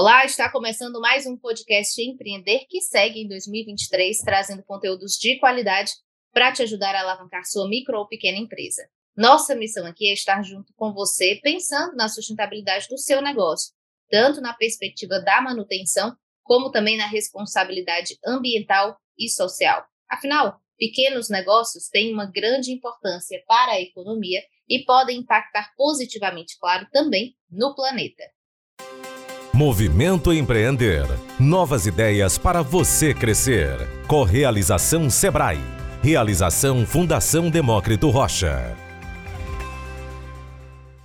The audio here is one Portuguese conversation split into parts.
Olá, está começando mais um podcast Empreender que segue em 2023, trazendo conteúdos de qualidade para te ajudar a alavancar sua micro ou pequena empresa. Nossa missão aqui é estar junto com você, pensando na sustentabilidade do seu negócio, tanto na perspectiva da manutenção, como também na responsabilidade ambiental e social. Afinal, pequenos negócios têm uma grande importância para a economia e podem impactar positivamente, claro, também no planeta. Movimento Empreender. Novas ideias para você crescer. Correalização Sebrae. Realização Fundação Demócrito Rocha.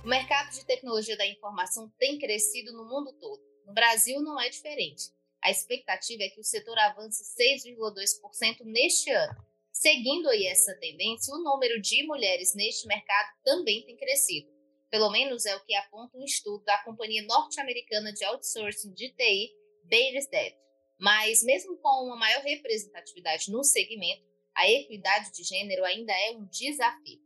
O mercado de tecnologia da informação tem crescido no mundo todo. No Brasil não é diferente. A expectativa é que o setor avance 6,2% neste ano. Seguindo aí essa tendência, o número de mulheres neste mercado também tem crescido. Pelo menos é o que aponta um estudo da companhia norte-americana de outsourcing de TI, Bates Dev. Mas mesmo com uma maior representatividade no segmento, a equidade de gênero ainda é um desafio.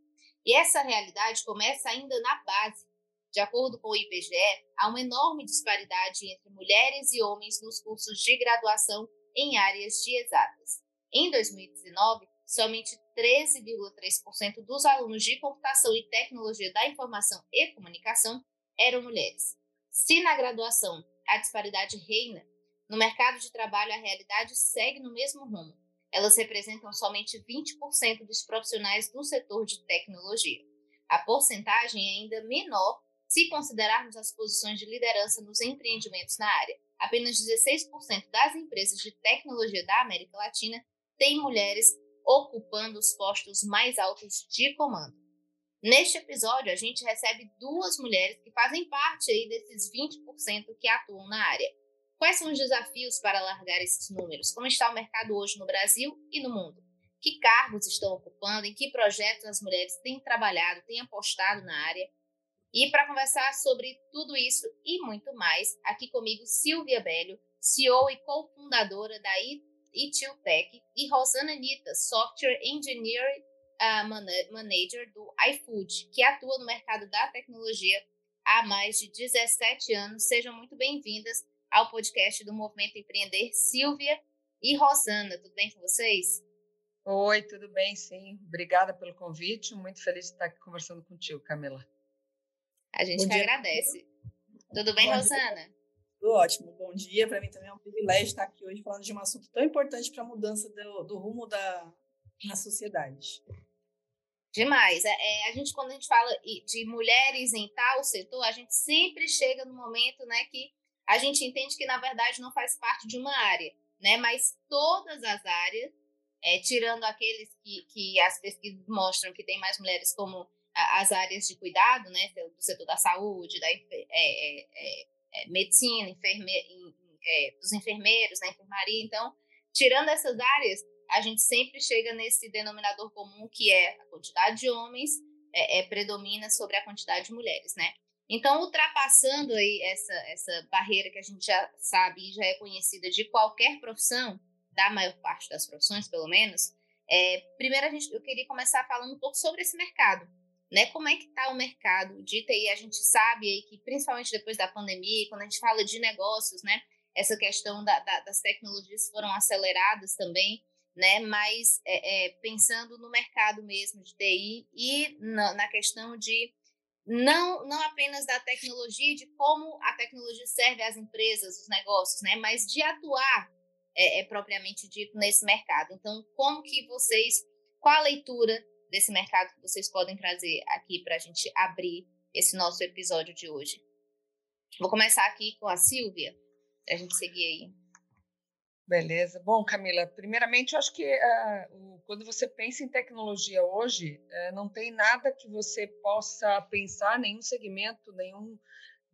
E essa realidade começa ainda na base. De acordo com o IBGE, há uma enorme disparidade entre mulheres e homens nos cursos de graduação em áreas de exatas. Em 2019, somente 13,3% dos alunos de computação e tecnologia da informação e comunicação eram mulheres. Se na graduação a disparidade reina, no mercado de trabalho a realidade segue no mesmo rumo. Elas representam somente 20% dos profissionais do setor de tecnologia. A porcentagem é ainda menor se considerarmos as posições de liderança nos empreendimentos na área. Apenas 16% das empresas de tecnologia da América Latina têm mulheres ocupando os postos mais altos de comando. Neste episódio, a gente recebe duas mulheres que fazem parte aí desses 20% que atuam na área. Quais são os desafios para alargar esses números? Como está o mercado hoje no Brasil e no mundo? Que cargos estão ocupando? Em que projetos as mulheres têm trabalhado, têm apostado na área? E para conversar sobre tudo isso e muito mais, aqui comigo Silvia Bélio, CEO e cofundadora da Itiltech, e Rosana Nita, Software Engineer uh, Manager do iFood, que atua no mercado da tecnologia há mais de 17 anos. Sejam muito bem-vindas ao podcast do Movimento Empreender, Silvia e Rosana. Tudo bem com vocês? Oi, tudo bem, sim. Obrigada pelo convite. Muito feliz de estar aqui conversando contigo, Camila. A gente Bom que dia. agradece. Tudo bem, Bom Rosana? Dia. Tudo ótimo. Bom dia. Para mim também é um privilégio estar aqui hoje falando de um assunto tão importante para a mudança do, do, rumo da na sociedade. Demais. É, é, a gente, quando a gente fala de mulheres em tal setor, a gente sempre chega no momento né, que a gente entende que, na verdade, não faz parte de uma área, né? Mas todas as áreas, é, tirando aqueles que, que as pesquisas mostram que tem mais mulheres como as áreas de cuidado, né? Do setor da saúde, da é, é, medicina, enferme, é, dos enfermeiros, na enfermaria. Então, tirando essas áreas, a gente sempre chega nesse denominador comum que é a quantidade de homens é, é, predomina sobre a quantidade de mulheres, né? Então, ultrapassando aí essa, essa barreira que a gente já sabe e já é conhecida de qualquer profissão, da maior parte das profissões, pelo menos, é, primeiro a gente, eu queria começar falando um pouco sobre esse mercado né? Como é que está o mercado de TI? A gente sabe aí que, principalmente depois da pandemia, quando a gente fala de negócios, né? Essa questão da, da, das tecnologias foram aceleradas também, né? Mas é, é, pensando no mercado mesmo de TI e na, na questão de não, não apenas da tecnologia, de como a tecnologia serve às empresas, os negócios, né? Mas de atuar é, é propriamente dito nesse mercado. Então, como que vocês, qual a leitura desse mercado que vocês podem trazer aqui para a gente abrir esse nosso episódio de hoje. Vou começar aqui com a Silvia, para a gente seguir aí. Beleza. Bom, Camila, primeiramente, eu acho que uh, quando você pensa em tecnologia hoje, uh, não tem nada que você possa pensar, nenhum segmento, nenhum,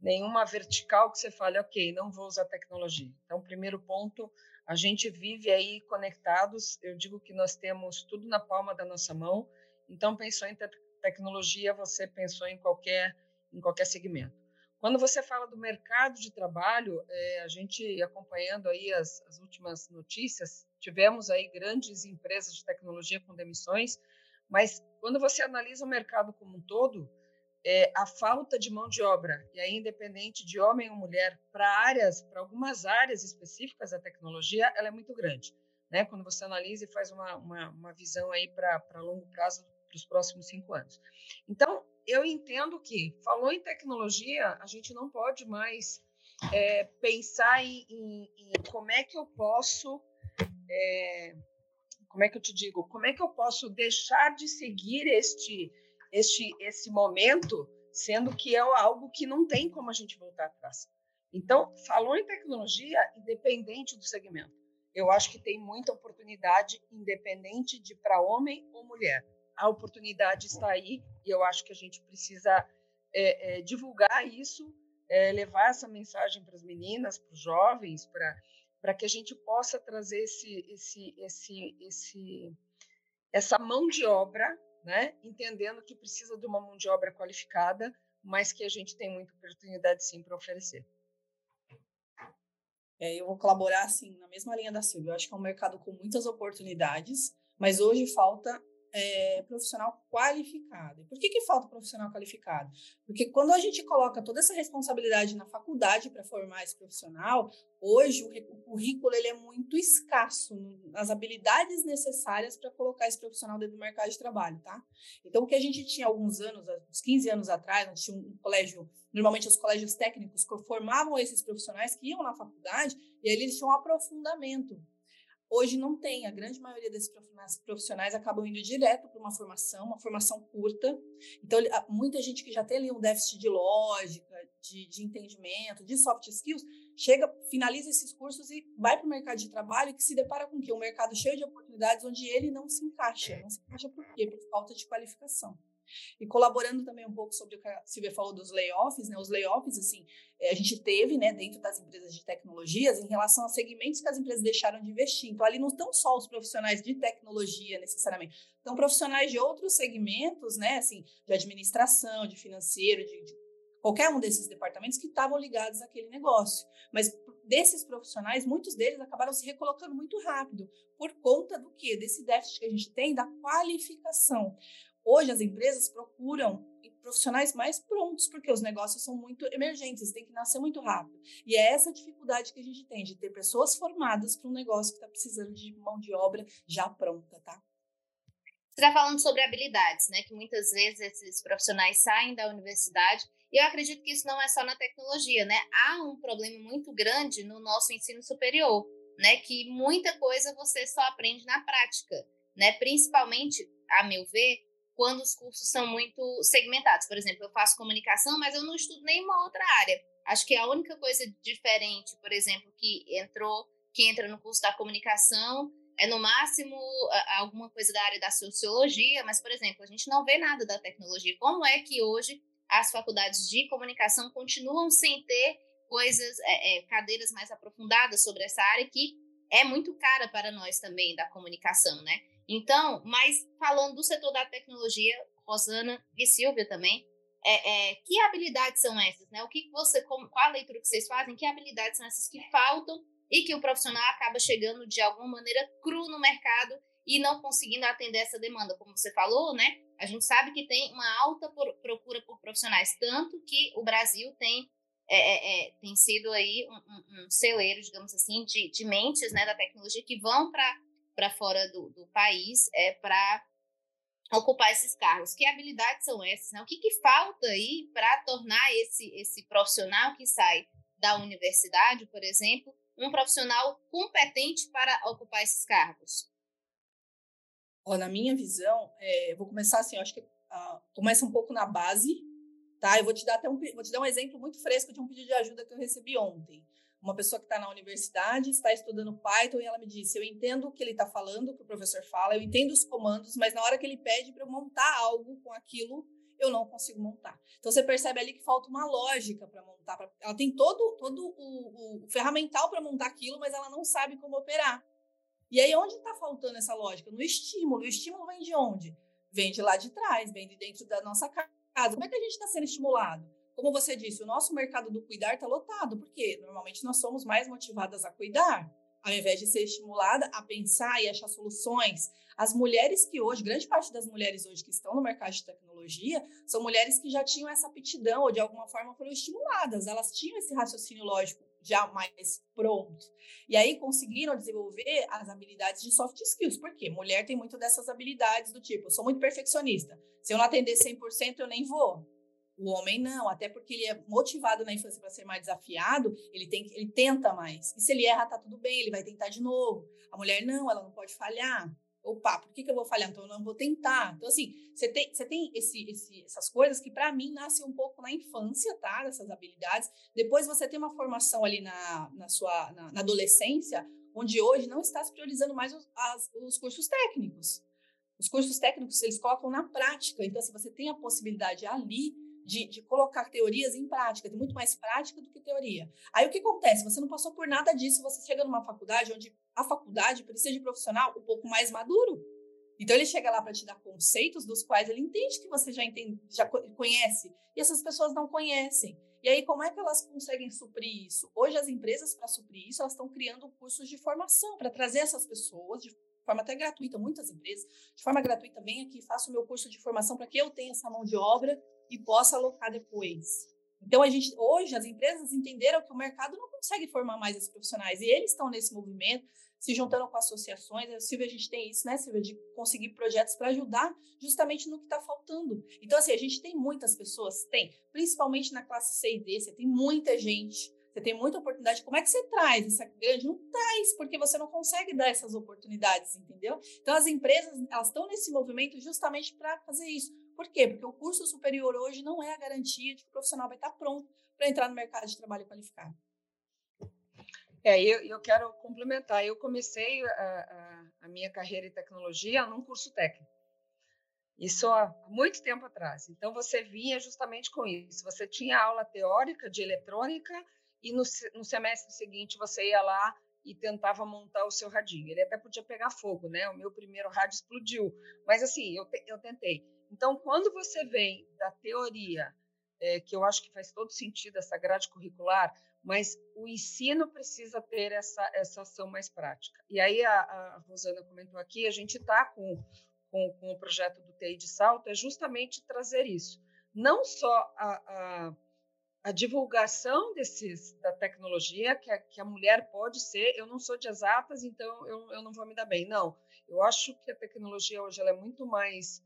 nenhuma vertical que você fale, ok, não vou usar tecnologia. Então, primeiro ponto, a gente vive aí conectados. Eu digo que nós temos tudo na palma da nossa mão. Então, pensou em te tecnologia, você pensou em qualquer, em qualquer segmento. Quando você fala do mercado de trabalho, é, a gente acompanhando aí as, as, últimas notícias, tivemos aí grandes empresas de tecnologia com demissões, mas quando você analisa o mercado como um todo, é, a falta de mão de obra, e aí independente de homem ou mulher, para áreas, para algumas áreas específicas da tecnologia, ela é muito grande. Né? Quando você analisa e faz uma, uma, uma visão aí para longo prazo, para os próximos cinco anos. Então, eu entendo que, falou em tecnologia, a gente não pode mais é, pensar em, em, em, como é que eu posso, é, como é que eu te digo, como é que eu posso deixar de seguir este, este, esse momento, sendo que é algo que não tem como a gente voltar atrás. Então, falou em tecnologia, independente do segmento. Eu acho que tem muita oportunidade, independente de para homem ou mulher. A oportunidade está aí e eu acho que a gente precisa é, é, divulgar isso é, levar essa mensagem para as meninas, para os jovens, para que a gente possa trazer esse, esse, esse, esse, essa mão de obra, né? entendendo que precisa de uma mão de obra qualificada, mas que a gente tem muita oportunidade sim para oferecer. É, eu vou colaborar assim na mesma linha da Silvia. Eu acho que é um mercado com muitas oportunidades, mas hoje falta é, profissional qualificado. E por que, que falta profissional qualificado? Porque quando a gente coloca toda essa responsabilidade na faculdade para formar esse profissional, hoje o, o currículo ele é muito escasso nas habilidades necessárias para colocar esse profissional dentro do mercado de trabalho, tá? Então, o que a gente tinha alguns anos, uns 15 anos atrás, a gente tinha um colégio, normalmente os colégios técnicos formavam esses profissionais que iam na faculdade e aí eles tinham um aprofundamento Hoje não tem, a grande maioria desses profissionais acabam indo direto para uma formação, uma formação curta. Então, muita gente que já tem ali um déficit de lógica, de, de entendimento, de soft skills, chega, finaliza esses cursos e vai para o mercado de trabalho e que se depara com o quê? Um mercado cheio de oportunidades onde ele não se encaixa. Não se encaixa por quê? Por falta de qualificação. E colaborando também um pouco sobre o que a Silvia falou dos layoffs, né? Os layoffs, assim, eh, a gente teve, né, dentro das empresas de tecnologias, em relação a segmentos que as empresas deixaram de investir. Então, ali não estão só os profissionais de tecnologia, necessariamente. Estão profissionais de outros segmentos, né, assim, de administração, de financeiro, de, de qualquer um desses departamentos que estavam ligados àquele negócio. Mas desses profissionais, muitos deles acabaram se recolocando muito rápido, por conta do quê? Desse déficit que a gente tem da qualificação. Hoje as empresas procuram profissionais mais prontos, porque os negócios são muito emergentes, tem que nascer muito rápido. E é essa dificuldade que a gente tem de ter pessoas formadas para um negócio que está precisando de mão de obra já pronta, tá? Você está falando sobre habilidades, né? Que muitas vezes esses profissionais saem da universidade. E eu acredito que isso não é só na tecnologia, né? Há um problema muito grande no nosso ensino superior, né? Que muita coisa você só aprende na prática, né? Principalmente, a meu ver, quando os cursos são muito segmentados. Por exemplo, eu faço comunicação, mas eu não estudo nenhuma outra área. Acho que a única coisa diferente, por exemplo, que entrou, que entra no curso da comunicação é no máximo alguma coisa da área da sociologia, mas, por exemplo, a gente não vê nada da tecnologia. Como é que hoje as faculdades de comunicação continuam sem ter coisas, é, é, cadeiras mais aprofundadas sobre essa área que é muito cara para nós também da comunicação, né? Então, mas falando do setor da tecnologia, Rosana e Silvia também, é, é, que habilidades são essas, né? O que você, qual a leitura que vocês fazem? Que habilidades são essas que faltam e que o profissional acaba chegando de alguma maneira cru no mercado e não conseguindo atender essa demanda, como você falou, né? A gente sabe que tem uma alta procura por profissionais, tanto que o Brasil tem é, é, é tem sido aí um, um, um, celeiro, digamos assim, de, de mentes né, da tecnologia que vão para para fora do, do país é, para ocupar esses cargos. Que habilidades são essas? Né? O que, que falta aí para tornar esse, esse profissional que sai da universidade, por exemplo, um profissional competente para ocupar esses cargos? Na minha visão, é, vou começar assim, acho que uh, começa um pouco na base, tá? Eu vou te dar até um, vou te dar um exemplo muito fresco de um pedido de ajuda que eu recebi ontem uma pessoa que está na universidade, está estudando Python e ela me disse: Eu entendo o que ele está falando, o que o professor fala, eu entendo os comandos, mas na hora que ele pede para eu montar algo com aquilo, eu não consigo montar. Então você percebe ali que falta uma lógica para montar. Pra... Ela tem todo, todo o, o ferramental para montar aquilo, mas ela não sabe como operar. E aí, onde está faltando essa lógica? No estímulo. O estímulo vem de onde? Vem de lá de trás, vem de dentro da nossa casa. Como é que a gente está sendo estimulado? Como você disse, o nosso mercado do cuidar está lotado, porque normalmente nós somos mais motivadas a cuidar. ao invés de ser estimulada a pensar e achar soluções. As mulheres que hoje, grande parte das mulheres hoje que estão no mercado de tecnologia, são mulheres que já tinham essa aptidão ou de alguma forma foram estimuladas, elas tinham esse raciocínio lógico já mais pronto. E aí conseguiram desenvolver as habilidades de soft skills. Por quê? Mulher tem muito dessas habilidades do tipo, eu sou muito perfeccionista. Se eu não atender 100%, eu nem vou. O homem não, até porque ele é motivado na infância para ser mais desafiado, ele tem ele tenta mais. E se ele erra, tá tudo bem, ele vai tentar de novo. A mulher não, ela não pode falhar. Opa, por que, que eu vou falhar? Então eu não vou tentar. Então, assim, você tem, você tem esse, esse, essas coisas que, para mim, nascem um pouco na infância, tá? Essas habilidades. Depois você tem uma formação ali na, na sua na, na adolescência, onde hoje não está se priorizando mais os, as, os cursos técnicos. Os cursos técnicos, eles colocam na prática. Então, se você tem a possibilidade ali de, de, colocar teorias em prática, tem muito mais prática do que teoria. Aí o que acontece? Você não passou por nada disso, você chega numa faculdade onde a faculdade precisa de profissional um pouco mais maduro. Então ele chega lá para te dar conceitos dos quais ele entende que você já entende, já conhece, e essas pessoas não conhecem. E aí como é que elas conseguem suprir isso? Hoje as empresas para suprir isso, elas estão criando cursos de formação para trazer essas pessoas de forma até gratuita, muitas empresas, de forma gratuita, vem aqui, faça o meu curso de formação para que eu tenha essa mão de obra e possa alocar depois. Então, a gente, hoje, as empresas entenderam que o mercado não consegue formar mais esses profissionais, e eles estão nesse movimento, se juntando com associações. A Silvia, a gente tem isso, né, Silvia, de conseguir projetos para ajudar justamente no que está faltando. Então, assim, a gente tem muitas pessoas, tem, principalmente na classe C e D, você tem muita gente, você tem muita oportunidade. Como é que você traz essa grande? Não traz, porque você não consegue dar essas oportunidades, entendeu? Então, as empresas, elas estão nesse movimento justamente para fazer isso por quê? Porque o curso superior hoje não é a garantia de que o profissional vai estar pronto para entrar no mercado de trabalho qualificado. É, eu, eu quero complementar. Eu comecei a, a, a, minha carreira em tecnologia num curso técnico. Isso há muito tempo atrás. Então, você vinha justamente com isso. Você tinha aula teórica de eletrônica e no, no semestre seguinte você ia lá e tentava montar o seu radinho. Ele até podia pegar fogo, né? O meu primeiro rádio explodiu. Mas, assim, eu, eu tentei. Então, quando você vem da teoria, é, que eu acho que faz todo sentido essa grade curricular, mas o ensino precisa ter essa, essa ação mais prática. E aí a, a Rosana comentou aqui, a gente está com, com, com, o projeto do TI de Salto, é justamente trazer isso. Não só a, a, a divulgação desses, da tecnologia, que a, que a mulher pode ser, eu não sou de exatas, então eu, eu não vou me dar bem. Não, eu acho que a tecnologia hoje ela é muito mais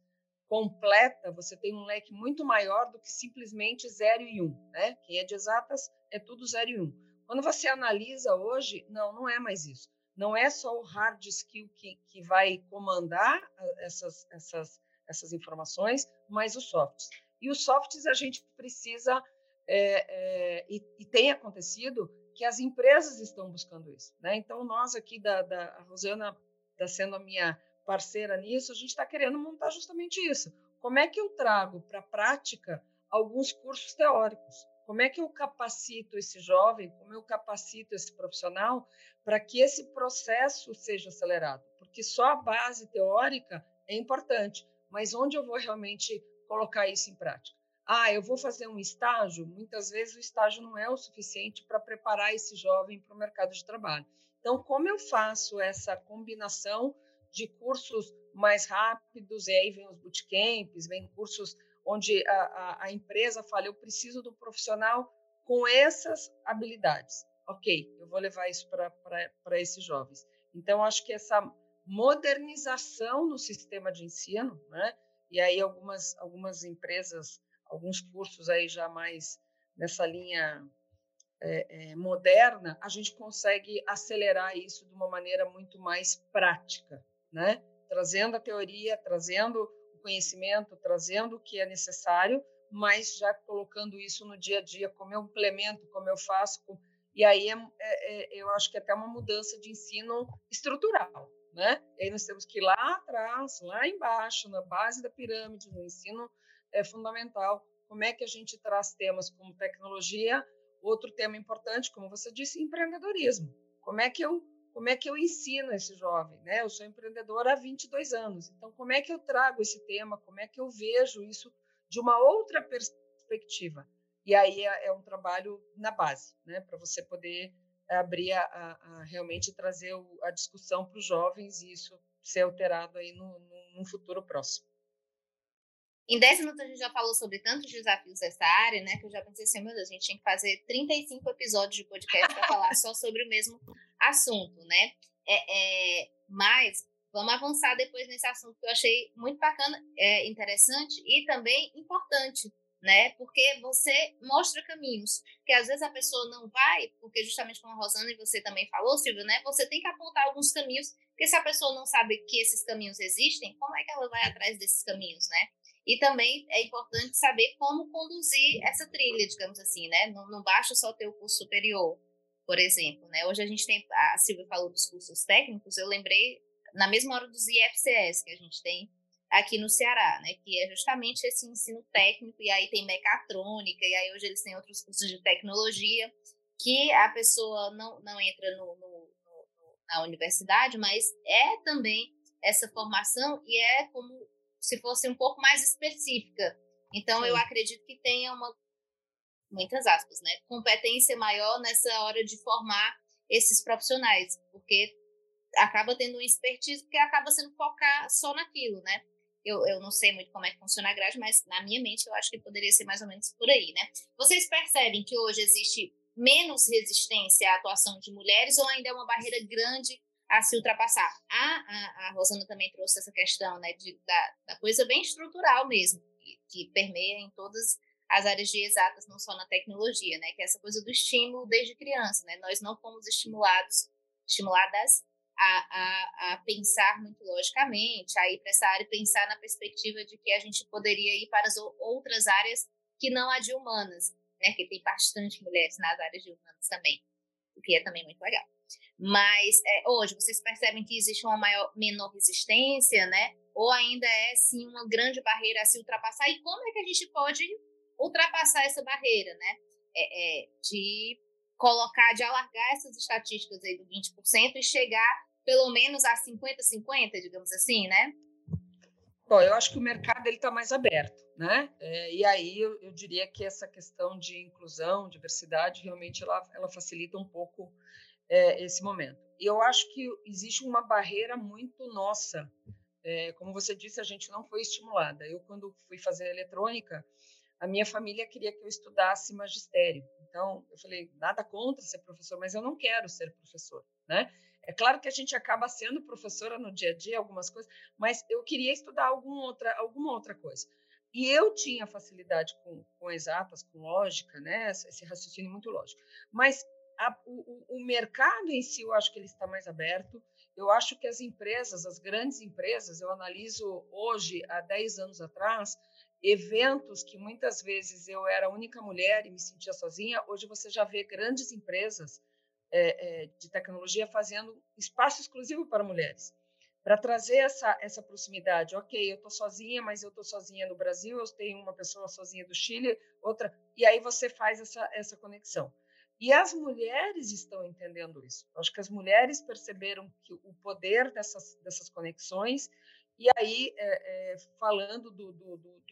completa, você tem um leque muito maior do que simplesmente 0 e 1. Um, né? Quem é de exatas é tudo 0 e 1. Um. Quando você analisa hoje, não, não é mais isso. Não é só o hard skill que, que vai comandar essas, essas, essas informações, mas os softs. E os softs a gente precisa, é, é, e, e, tem acontecido, que as empresas estão buscando isso. Né? Então, nós aqui, da, da a Rosana está sendo a minha parceira nisso, a gente está querendo montar justamente isso. Como é que eu trago para a prática alguns cursos teóricos? Como é que eu capacito esse jovem, como eu capacito esse profissional para que esse processo seja acelerado? Porque só a base teórica é importante, mas onde eu vou realmente colocar isso em prática? Ah, eu vou fazer um estágio. Muitas vezes o estágio não é o suficiente para preparar esse jovem para o mercado de trabalho. Então, como eu faço essa combinação de cursos mais rápidos, e aí vem os bootcamps, vem cursos onde a, a, a empresa fala, eu preciso do profissional com essas habilidades. Ok, eu vou levar isso para esses jovens. Então, acho que essa modernização no sistema de ensino, né? e aí algumas, algumas empresas, alguns cursos aí já mais nessa linha é, é, moderna, a gente consegue acelerar isso de uma maneira muito mais prática né? Trazendo a teoria, trazendo o conhecimento, trazendo o que é necessário, mas já colocando isso no dia a dia, como eu implemento, como eu faço. E aí é, é, é, eu acho que é até uma mudança de ensino estrutural, né? E aí nós temos que ir lá atrás, lá embaixo, na base da pirâmide, no ensino é fundamental, como é que a gente traz temas como tecnologia, outro tema importante, como você disse, empreendedorismo. Como é que eu como é que eu ensino esse jovem? Né? Eu sou empreendedora há 22 anos, então como é que eu trago esse tema? Como é que eu vejo isso de uma outra perspectiva? E aí é, é um trabalho na base, né? para você poder abrir a, a, a realmente trazer o, a discussão para os jovens e isso ser alterado aí no, futuro próximo. Em 10 minutos a gente já falou sobre tantos desafios dessa área, né? Que eu já pensei assim, meu Deus, a gente tinha que fazer 35 episódios de podcast para falar só sobre o mesmo assunto, né? É, é, mas vamos avançar depois nesse assunto que eu achei muito bacana, é, interessante e também importante, né? Porque você mostra caminhos, que às vezes a pessoa não vai, porque justamente como a Rosana e você também falou, Silvio, né? Você tem que apontar alguns caminhos, porque se a pessoa não sabe que esses caminhos existem, como é que ela vai atrás desses caminhos, né? E também é importante saber como conduzir essa trilha, digamos assim, né? Não, não basta só ter o curso superior, por exemplo, né? Hoje a gente tem, a Silvia falou dos cursos técnicos, eu lembrei na mesma hora dos IFCS que a gente tem aqui no Ceará, né? Que é justamente esse ensino técnico, e aí tem mecatrônica, e aí hoje eles têm outros cursos de tecnologia, que a pessoa não, não entra no, no, no, na universidade, mas é também essa formação e é como se fosse um pouco mais específica. Então, Sim. eu acredito que tenha uma, muitas aspas, né, competência maior nessa hora de formar esses profissionais, porque acaba tendo um expertise que acaba sendo focar só naquilo, né? Eu, eu não sei muito como é que funciona a grade, mas na minha mente eu acho que poderia ser mais ou menos por aí, né? Vocês percebem que hoje existe menos resistência à atuação de mulheres ou ainda é uma barreira grande a se ultrapassar. A, a, a Rosana também trouxe essa questão né, de, da, da coisa bem estrutural mesmo, que, que, permeia em todas as áreas de exatas, não só na tecnologia, né, que é essa coisa do estímulo desde criança. Né? Nós não fomos estimulados, estimuladas a, a, a pensar muito logicamente, a ir para essa área e pensar na perspectiva de que a gente poderia ir para as outras áreas que não a de humanas, né, que tem bastante mulheres nas áreas de humanas também, o que é também muito legal. Mas é, hoje vocês percebem que existe uma maior, menor resistência, né? Ou ainda é sim uma grande barreira a se ultrapassar? E como é que a gente pode ultrapassar essa barreira, né? É, é, de colocar, de alargar essas estatísticas aí do 20% e chegar pelo menos a 50-50, digamos assim, né? Bom, eu acho que o mercado ele está mais aberto, né? É, e aí eu, eu, diria que essa questão de inclusão, diversidade, realmente ela, ela facilita um pouco é, esse momento. E eu acho que existe uma barreira muito nossa. É, como você disse, a gente não foi estimulada. Eu, quando fui fazer eletrônica, a minha família queria que eu estudasse magistério. Então, eu falei, nada contra ser professor, mas eu não quero ser professor, né? É claro que a gente acaba sendo professora no dia a dia, algumas coisas, mas eu queria estudar alguma outra, alguma outra coisa. E eu tinha facilidade com, com exatas, com lógica, né? Esse raciocínio muito lógico. Mas a, o, o, mercado em si, eu acho que ele está mais aberto. Eu acho que as empresas, as grandes empresas, eu analiso hoje, há 10 anos atrás, eventos que muitas vezes eu era a única mulher e me sentia sozinha, hoje você já vê grandes empresas é, é, de tecnologia fazendo espaço exclusivo para mulheres, para trazer essa, essa proximidade. Ok, eu estou sozinha, mas eu estou sozinha no Brasil, eu tenho uma pessoa sozinha do Chile, outra, e aí você faz essa, essa conexão. E as mulheres estão entendendo isso. Acho que as mulheres perceberam que o poder dessas, dessas conexões. E aí, é, é, falando do, do, do,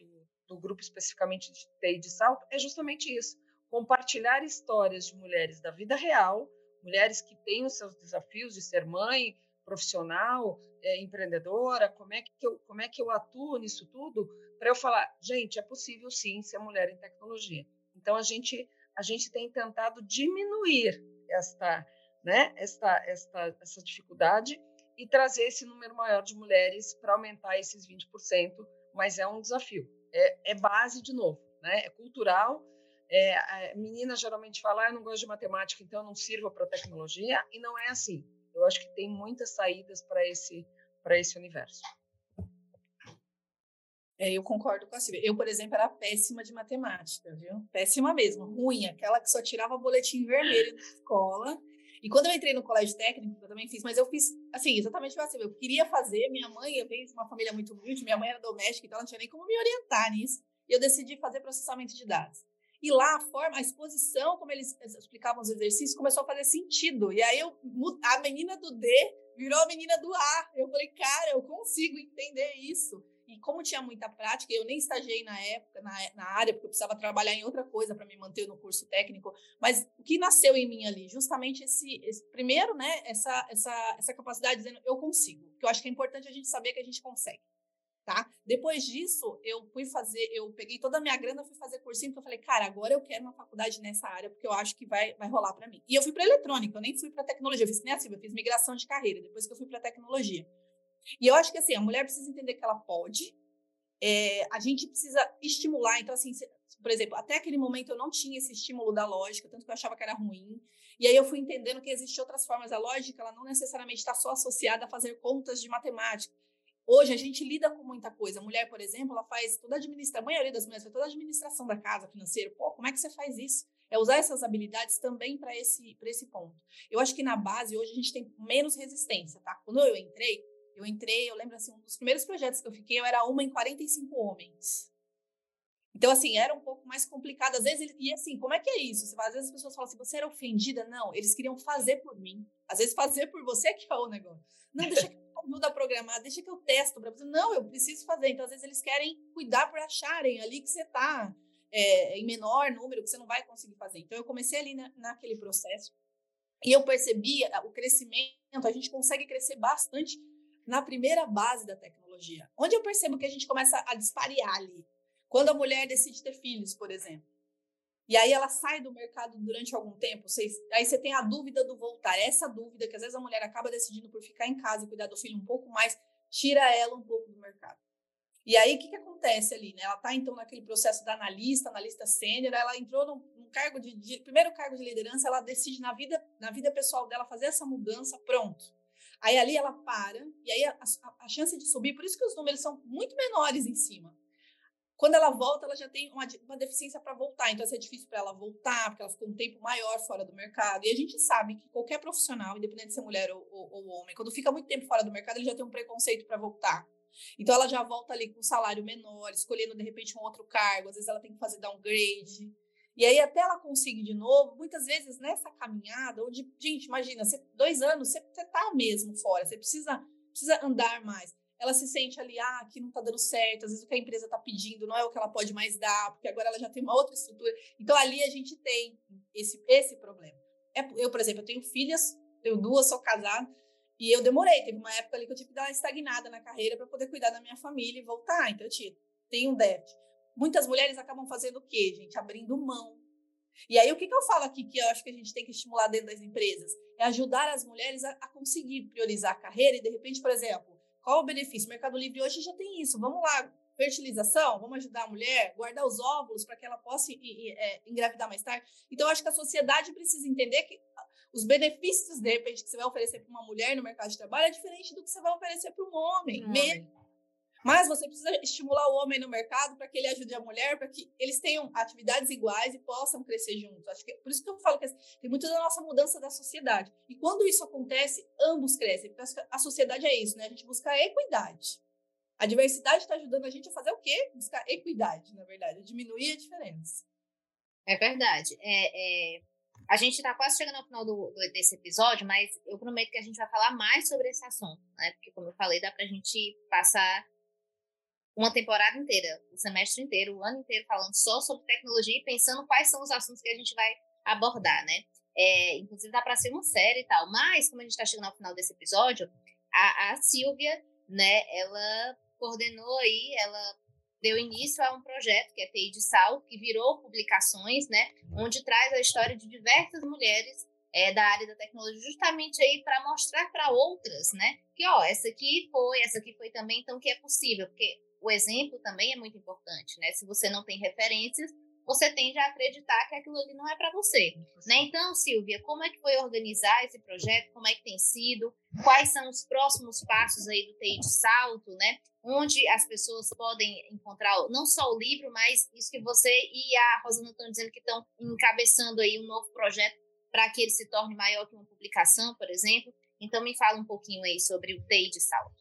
do, grupo especificamente de TI de salto, é justamente isso: compartilhar histórias de mulheres da vida real, mulheres que têm os seus desafios de ser mãe, profissional, é, empreendedora, como é, que eu, como é que eu atuo nisso tudo, para eu falar, gente, é possível sim ser mulher em tecnologia. Então, a gente a gente tem tentado diminuir esta, né, esta, esta, essa dificuldade e trazer esse número maior de mulheres para aumentar esses 20%, mas é um desafio. É, é base, de novo, né? é cultural. É, a menina geralmente fala, ah, eu não gosto de matemática, então eu não sirvo para tecnologia, e não é assim. Eu acho que tem muitas saídas para esse, esse universo. É, eu concordo com a Silvia. Eu, por exemplo, era péssima de matemática, viu? Péssima mesmo, ruim, aquela que só tirava boletim vermelho na escola. E quando eu entrei no colégio técnico, eu também fiz, mas eu fiz, assim, exatamente o que Eu queria fazer, minha mãe, eu venho de uma família muito humilde, minha mãe era doméstica, então ela não tinha nem como me orientar nisso. E eu decidi fazer processamento de dados. E lá a forma, a exposição, como eles explicavam os exercícios, começou a fazer sentido. E aí eu, a menina do D virou a menina do A. Eu falei, cara, eu consigo entender isso. E como tinha muita prática, eu nem estagiei na época, na, na área, porque eu precisava trabalhar em outra coisa para me manter no curso técnico, mas o que nasceu em mim ali? Justamente esse, esse primeiro, né, essa, essa, essa capacidade dizendo, eu consigo, que eu acho que é importante a gente saber que a gente consegue. Tá? Depois disso, eu fui fazer, eu peguei toda a minha grana, fui fazer cursinho, porque eu falei, cara, agora eu quero uma faculdade nessa área, porque eu acho que vai, vai rolar para mim. E eu fui para eletrônica, eu nem fui para tecnologia, eu fiz nem assim, eu fiz migração de carreira, depois que eu fui para tecnologia. E eu acho que assim, a mulher precisa entender que ela pode, é, a gente precisa estimular. Então, assim, por exemplo, até aquele momento eu não tinha esse estímulo da lógica, tanto que eu achava que era ruim. E aí eu fui entendendo que existem outras formas. A lógica, ela não necessariamente está só associada a fazer contas de matemática. Hoje a gente lida com muita coisa. A mulher, por exemplo, ela faz toda a administração, a maioria das mulheres faz toda a administração da casa financeira. Pô, como é que você faz isso? É usar essas habilidades também para esse, esse ponto. Eu acho que na base hoje a gente tem menos resistência, tá? Quando eu entrei, eu entrei, eu lembro assim, um dos primeiros projetos que eu fiquei, eu era uma em 45 homens. Então, assim, era um pouco mais complicado. Às vezes, e assim, como é que é isso? Às vezes as pessoas falam assim, você era ofendida? Não, eles queriam fazer por mim. Às vezes, fazer por você é que é o negócio. Não, deixa que eu ajude a programar, deixa que eu testo para você. Não, eu preciso fazer. Então, às vezes, eles querem cuidar por acharem ali que você está é, em menor número, que você não vai conseguir fazer. Então, eu comecei ali na, naquele processo e eu percebi o crescimento, a gente consegue crescer bastante na primeira base da tecnologia. Onde eu percebo que a gente começa a disparear ali. Quando a mulher decide ter filhos, por exemplo. E aí ela sai do mercado durante algum tempo, aí você tem a dúvida do voltar. Essa dúvida, que às vezes a mulher acaba decidindo por ficar em casa e cuidar do filho um pouco mais, tira ela um pouco do mercado. E aí, o que, que acontece ali? Né? Ela está, então, naquele processo da analista, analista sênior, ela entrou num, num cargo de, de, primeiro cargo de liderança, ela decide na vida, na vida pessoal dela fazer essa mudança, pronto. Aí ali ela para, e aí a, a, a, chance de subir, por isso que os números são muito menores em cima. Quando ela volta, ela já tem uma, uma deficiência para voltar, então é difícil para ela voltar, porque ela ficou um tempo maior fora do mercado. E a gente sabe que qualquer profissional, independente de ser mulher ou, ou, ou homem, quando fica muito tempo fora do mercado, ele já tem um preconceito para voltar. Então ela já volta ali com um salário menor, escolhendo de repente um outro cargo, às vezes ela tem que fazer downgrade. E aí, até ela conseguir de novo, muitas vezes nessa caminhada, onde, gente, imagina, você, dois anos, você, você tá mesmo fora, você precisa, precisa andar mais. Ela se sente ali, ah, aqui não tá dando certo, às vezes o que a empresa tá pedindo não é o que ela pode mais dar, porque agora ela já tem uma outra estrutura. Então, ali a gente tem esse, esse problema. É, eu, por exemplo, eu tenho filhas, tenho duas, sou casada, e eu demorei. Teve uma época ali que eu tive que dar uma estagnada na carreira para poder cuidar da minha família e voltar. Então, eu tinha, tenho um déficit. Muitas mulheres acabam fazendo o quê, gente? Abrindo mão. E aí, o que, que eu falo aqui que eu acho que a gente tem que estimular dentro das empresas? É ajudar as mulheres a, a conseguir priorizar a carreira e, de repente, por exemplo, qual o benefício? O Mercado Livre hoje já tem isso. Vamos lá, fertilização, vamos ajudar a mulher, guardar os óvulos para que ela possa é, engravidar mais tarde. Então, eu acho que a sociedade precisa entender que os benefícios, de repente, que você vai oferecer para uma mulher no mercado de trabalho é diferente do que você vai oferecer para um homem. Um homem. Mas você precisa estimular o homem no mercado para que ele ajude a mulher, para que eles tenham atividades iguais e possam crescer juntos. Acho que por isso que eu falo que tem muito da nossa mudança da sociedade. E quando isso acontece, ambos crescem. A sociedade é isso, né? A gente busca equidade. A diversidade está ajudando a gente a fazer o quê? Buscar equidade, na verdade, a diminuir a diferença. É verdade. É, é... A gente está quase chegando ao final do, do, desse episódio, mas eu prometo que a gente vai falar mais sobre esse assunto, né? Porque, como eu falei, dá para a gente passar uma temporada inteira, o semestre inteiro, o ano inteiro falando só sobre tecnologia e pensando quais são os assuntos que a gente vai abordar, né? É, inclusive dá para ser uma série e tal, mas como a gente está chegando ao final desse episódio, a, a Silvia, né, ela coordenou aí, ela deu início a um projeto que é TI de Sal, que virou publicações, né, onde traz a história de diversas mulheres é, da área da tecnologia, justamente aí para mostrar para outras, né, que ó, essa aqui foi, essa aqui foi também, então que é possível, porque o exemplo também é muito importante, né? Se você não tem referências, você tende a acreditar que aquilo ali não é para você, né? Então, Silvia, como é que foi organizar esse projeto? Como é que tem sido? Quais são os próximos passos aí do TI de salto, né? Onde as pessoas podem encontrar não só o livro, mas isso que você e a Rosana estão dizendo que estão encabeçando aí um novo projeto para que ele se torne maior que uma publicação, por exemplo. Então, me fala um pouquinho aí sobre o TI de salto.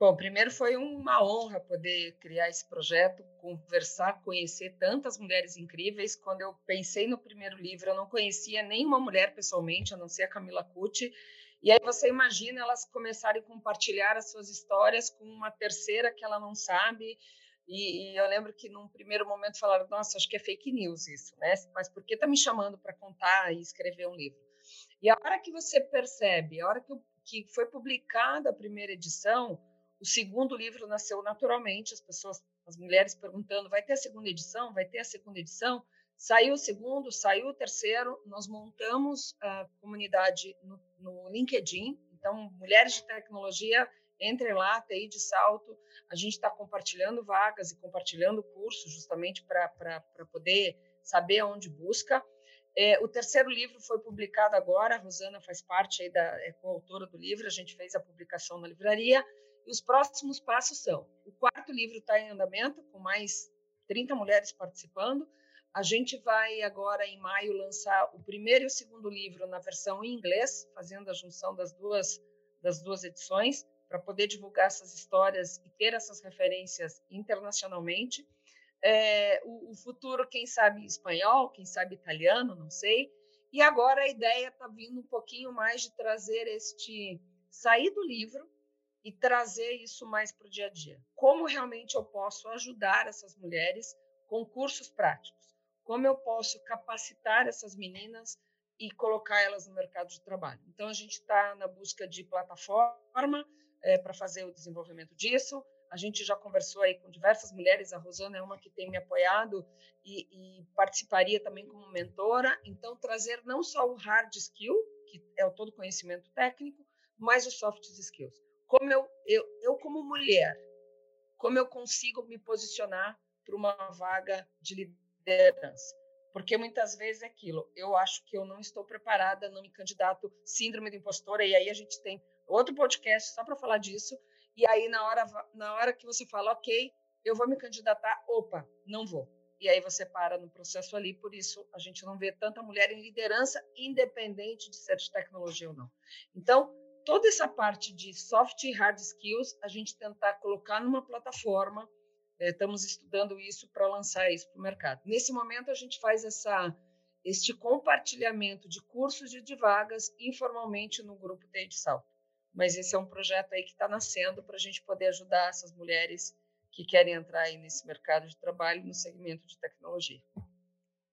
Bom, primeiro foi uma honra poder criar esse projeto, conversar, conhecer tantas mulheres incríveis. Quando eu pensei no primeiro livro, eu não conhecia nenhuma mulher pessoalmente, a não ser a Camila Cucci, E aí você imagina elas começarem a compartilhar as suas histórias com uma terceira que ela não sabe. E, e eu lembro que num primeiro momento falaram: Nossa, acho que é fake news isso, né? Mas por que está me chamando para contar e escrever um livro? E a hora que você percebe, a hora que, que foi publicada a primeira edição, o segundo livro nasceu naturalmente. As pessoas, as mulheres perguntando: Vai ter a segunda edição? Vai ter a segunda edição? Saiu o segundo, saiu o terceiro, nós montamos a comunidade no, no LinkedIn, então, mulheres de tecnologia, entrem lá, TI de salto, a gente está compartilhando vagas e compartilhando cursos justamente para poder saber onde busca. É, o terceiro livro foi publicado agora, a Rosana faz parte aí da é coautora do livro, a gente fez a publicação na livraria, e os próximos passos são: o quarto livro está em andamento, com mais 30 mulheres participando, a gente vai agora, em maio, lançar o primeiro e o segundo livro na versão em inglês, fazendo a junção das duas, das duas edições, para poder divulgar essas histórias e ter essas referências internacionalmente. É, o, o, futuro, quem sabe espanhol, quem sabe italiano, não sei. E agora a ideia está vindo um pouquinho mais de trazer este sair do livro e trazer isso mais para o dia a dia. Como realmente eu posso ajudar essas mulheres com cursos práticos? como eu posso capacitar essas meninas e colocar elas no mercado de trabalho. Então, a gente está na busca de plataforma é, para fazer o desenvolvimento disso. A gente já conversou aí com diversas mulheres, a Rosana é uma que tem me apoiado e, e participaria também como mentora. Então, trazer não só o hard skill, que é o todo conhecimento técnico, mas os soft skills. Como eu, eu, eu como mulher, como eu consigo me posicionar para uma vaga de liderança. Porque muitas vezes é aquilo, eu acho que eu não estou preparada, não me candidato, síndrome do impostor, e aí a gente tem outro podcast só para falar disso, e aí na hora, na hora que você fala, ok, eu vou me candidatar, opa, não vou. E aí você para no processo ali, por isso a gente não vê tanta mulher em liderança, independente de ser de tecnologia ou não. Então, toda essa parte de soft e hard skills, a gente tentar colocar numa plataforma é, estamos estudando isso para lançar isso para o mercado. Nesse momento, a gente faz essa, este compartilhamento de cursos e de vagas informalmente no grupo TI de Salto. Mas esse é um projeto aí que está nascendo para a gente poder ajudar essas mulheres que querem entrar aí nesse mercado de trabalho no segmento de tecnologia.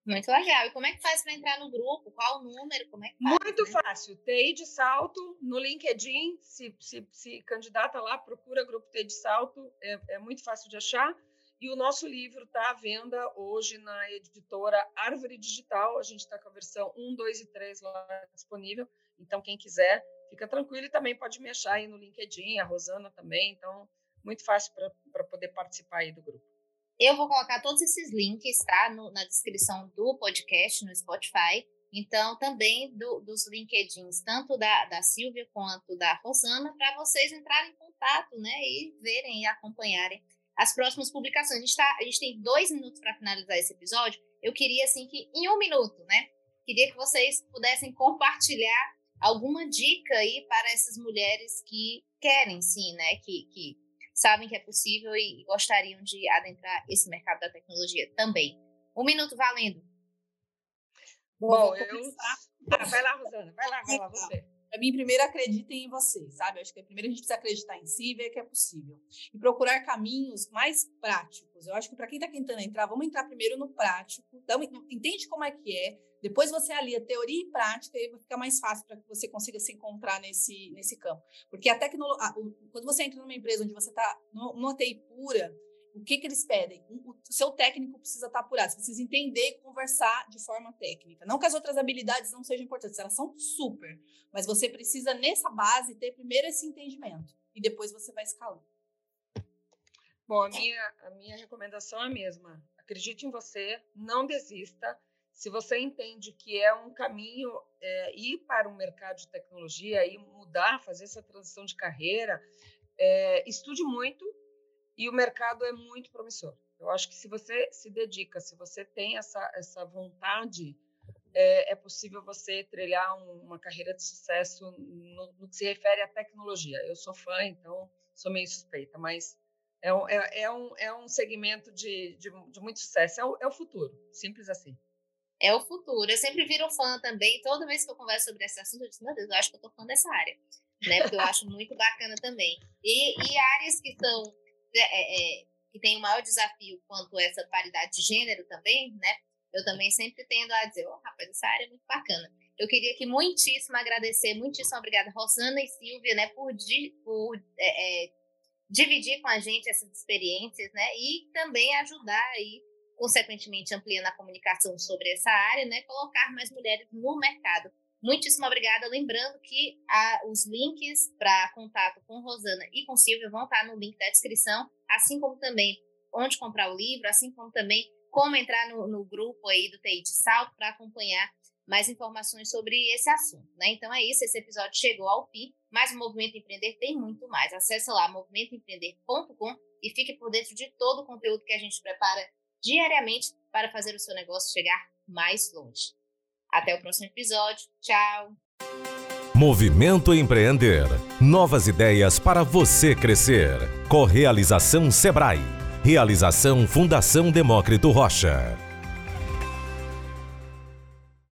Muito legal. E como é que faz para entrar no grupo? Qual o número? Como é que faz, Muito né? fácil. TI de Salto no LinkedIn. Se, se, se candidata lá, procura grupo TI de Salto. É, é muito fácil de achar. E o nosso livro está à venda hoje na editora Árvore Digital. A gente está com a versão 1, 2 e 3 lá disponível. Então, quem quiser, fica tranquilo. E também pode me achar aí no LinkedIn, a Rosana também. Então, muito fácil para poder participar aí do grupo. Eu vou colocar todos esses links, tá? No, na descrição do podcast no Spotify. Então, também do, dos LinkedIns, tanto da, da Silvia quanto da Rosana, para vocês entrarem em contato, né? E verem e acompanharem as próximas publicações. A gente, tá, a gente tem dois minutos para finalizar esse episódio. Eu queria, assim, que em um minuto, né? Queria que vocês pudessem compartilhar alguma dica aí para essas mulheres que querem, sim, né? Que, que sabem que é possível e gostariam de adentrar esse mercado da tecnologia também. Um minuto valendo. Bom, eu... Ah, vai lá, Rosana, vai lá, vai lá, você. Para mim, primeiro acreditem em você, sabe? Acho que primeiro a gente precisa acreditar em si e ver que é possível. E procurar caminhos mais práticos. Eu acho que para quem está tentando entrar, vamos entrar primeiro no prático. Então, entende como é que é, depois você alia teoria e prática e vai ficar mais fácil para que você consiga se encontrar nesse, nesse campo. Porque a tecnologia, quando você entra numa empresa onde você está numa TI pura, o que, que eles pedem? O, seu técnico precisa estar tá apurado, você precisa entender e conversar de forma técnica. Não que as outras habilidades não sejam importantes, elas são super, mas você precisa, nessa base, ter primeiro esse entendimento e depois você vai escalando. Bom, a minha, a minha recomendação é a mesma. Acredite em você, não desista se você entende que é um caminho é, ir para o mercado de tecnologia e mudar, fazer essa transição de carreira, é, estude muito e o mercado é muito promissor. Eu acho que se você se dedica, se você tem essa, essa vontade, é, é possível você trilhar um, uma carreira de sucesso no, no, que se refere à tecnologia. Eu sou fã, então sou meio suspeita, mas é um, é, é um, é um segmento de, de, de muito sucesso. É o, é o futuro, simples assim. É o futuro. Eu sempre viro fã também. Toda vez que eu converso sobre esse assunto, eu digo, meu Deus, eu acho que eu tô fã dessa área. Né? Porque eu acho muito bacana também. E, e áreas que são é, é, é que tem o maior desafio quanto essa paridade de gênero também, né? Eu também sempre tendo a dizer, oh, rapaz, essa área é muito bacana. Eu queria aqui muitíssimo agradecer, muitíssimo obrigada, Rosana e Silvia, né, por, por é, é, dividir com a gente essas experiências, né, e também ajudar aí, consequentemente, ampliando a comunicação sobre essa área, né, colocar mais mulheres no mercado. Muitíssimo obrigada. Lembrando que a, os links para contato com Rosana e com Silvia vão estar no link da descrição, assim como também onde comprar o livro, assim como também como entrar no, no grupo aí do TI de Salto para acompanhar mais informações sobre esse assunto, né? Então é isso, esse episódio chegou ao fim, mas o Movimento Empreender tem muito mais. Acesse lá movimentoempreender.com e fique por dentro de todo o conteúdo que a gente prepara diariamente para fazer o seu negócio chegar mais longe. Até o próximo episódio. Tchau. Movimento Empreender. Novas ideias para você crescer. Correalização Sebrae. Realização Fundação Demócrito Rocha.